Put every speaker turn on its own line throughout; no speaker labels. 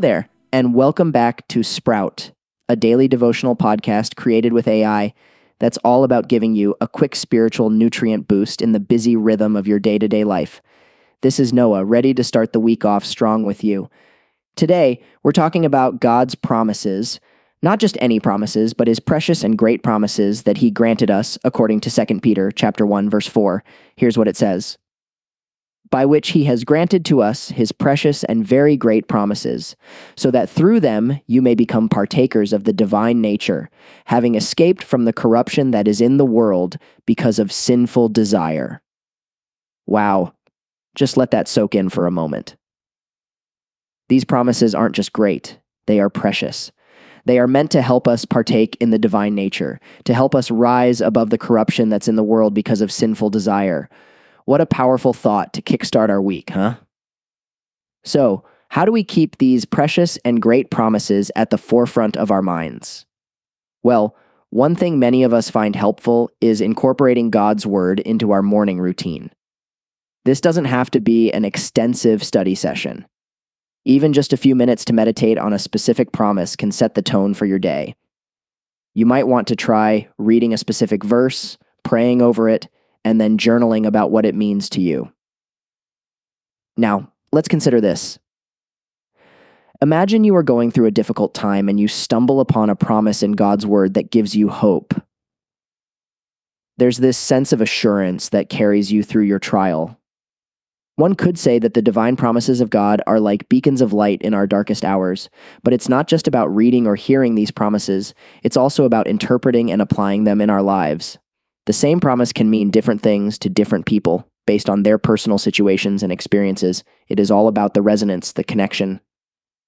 there, and welcome back to Sprout, a daily devotional podcast created with AI that's all about giving you a quick spiritual nutrient boost in the busy rhythm of your day to day life. This is Noah, ready to start the week off strong with you. Today, we're talking about God's promises, not just any promises, but his precious and great promises that he granted us according to 2 Peter chapter 1 verse 4. Here's what it says by which he has granted to us his precious and very great promises, so that through them you may become partakers of the divine nature, having escaped from the corruption that is in the world because of sinful desire. Wow. Just let that soak in for a moment. These promises aren't just great, they are precious. They are meant to help us partake in the divine nature, to help us rise above the corruption that's in the world because of sinful desire what a powerful thought to kickstart our week, huh? So, how do we keep these precious and great promises at the forefront of our minds? Well, one thing many of us find helpful is incorporating God's Word into our morning routine. This doesn't have to be an extensive study session. Even just a few minutes to meditate on a specific promise can set the tone for your day. You might want to try reading a specific verse, praying over it, and then journaling about what it means to you. Now, let's consider this. Imagine you are going through a difficult time and you stumble upon a promise in God's Word that gives you hope. There's this sense of assurance that carries you through your trial. One could say that the divine promises of God are like beacons of light in our darkest hours, but it's not just about reading or hearing these promises, it's also about interpreting and applying them in our lives. The same promise can mean different things to different people based on their personal situations and experiences. It is all about the resonance, the connection,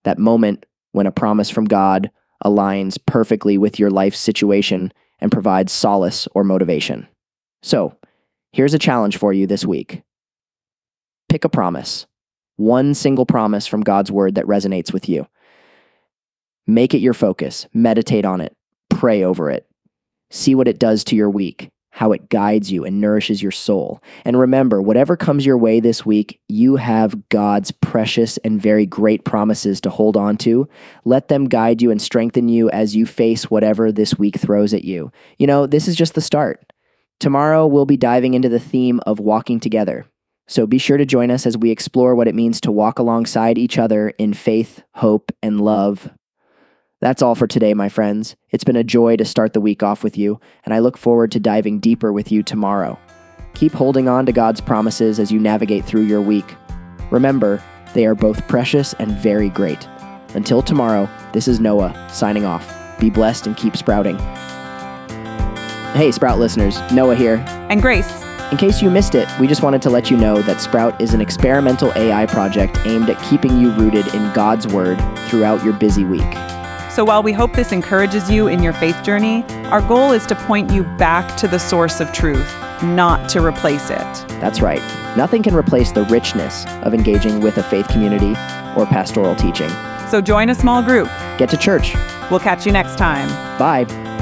that moment when a promise from God aligns perfectly with your life situation and provides solace or motivation. So, here's a challenge for you this week. Pick a promise, one single promise from God's word that resonates with you. Make it your focus, meditate on it, pray over it, see what it does to your week how it guides you and nourishes your soul. And remember, whatever comes your way this week, you have God's precious and very great promises to hold on to. Let them guide you and strengthen you as you face whatever this week throws at you. You know, this is just the start. Tomorrow, we'll be diving into the theme of walking together. So be sure to join us as we explore what it means to walk alongside each other in faith, hope, and love that's all for today, my friends. It's been a joy to start the week off with you, and I look forward to diving deeper with you tomorrow. Keep holding on to God's promises as you navigate through your week. Remember, they are both precious and very great. Until tomorrow, this is Noah signing off. Be blessed and keep sprouting. Hey, Sprout listeners, Noah here.
And Grace.
In case you missed it, we just wanted to let you know that Sprout is an experimental AI project aimed at keeping you rooted in God's Word throughout your busy week.
So while we hope this encourages you in your faith journey, our goal is to point you back to the source of truth, not to replace it.
That's right. Nothing can replace the richness of engaging with a faith community or pastoral teaching.
So join a small group.
Get to church.
We'll catch you next time.
Bye.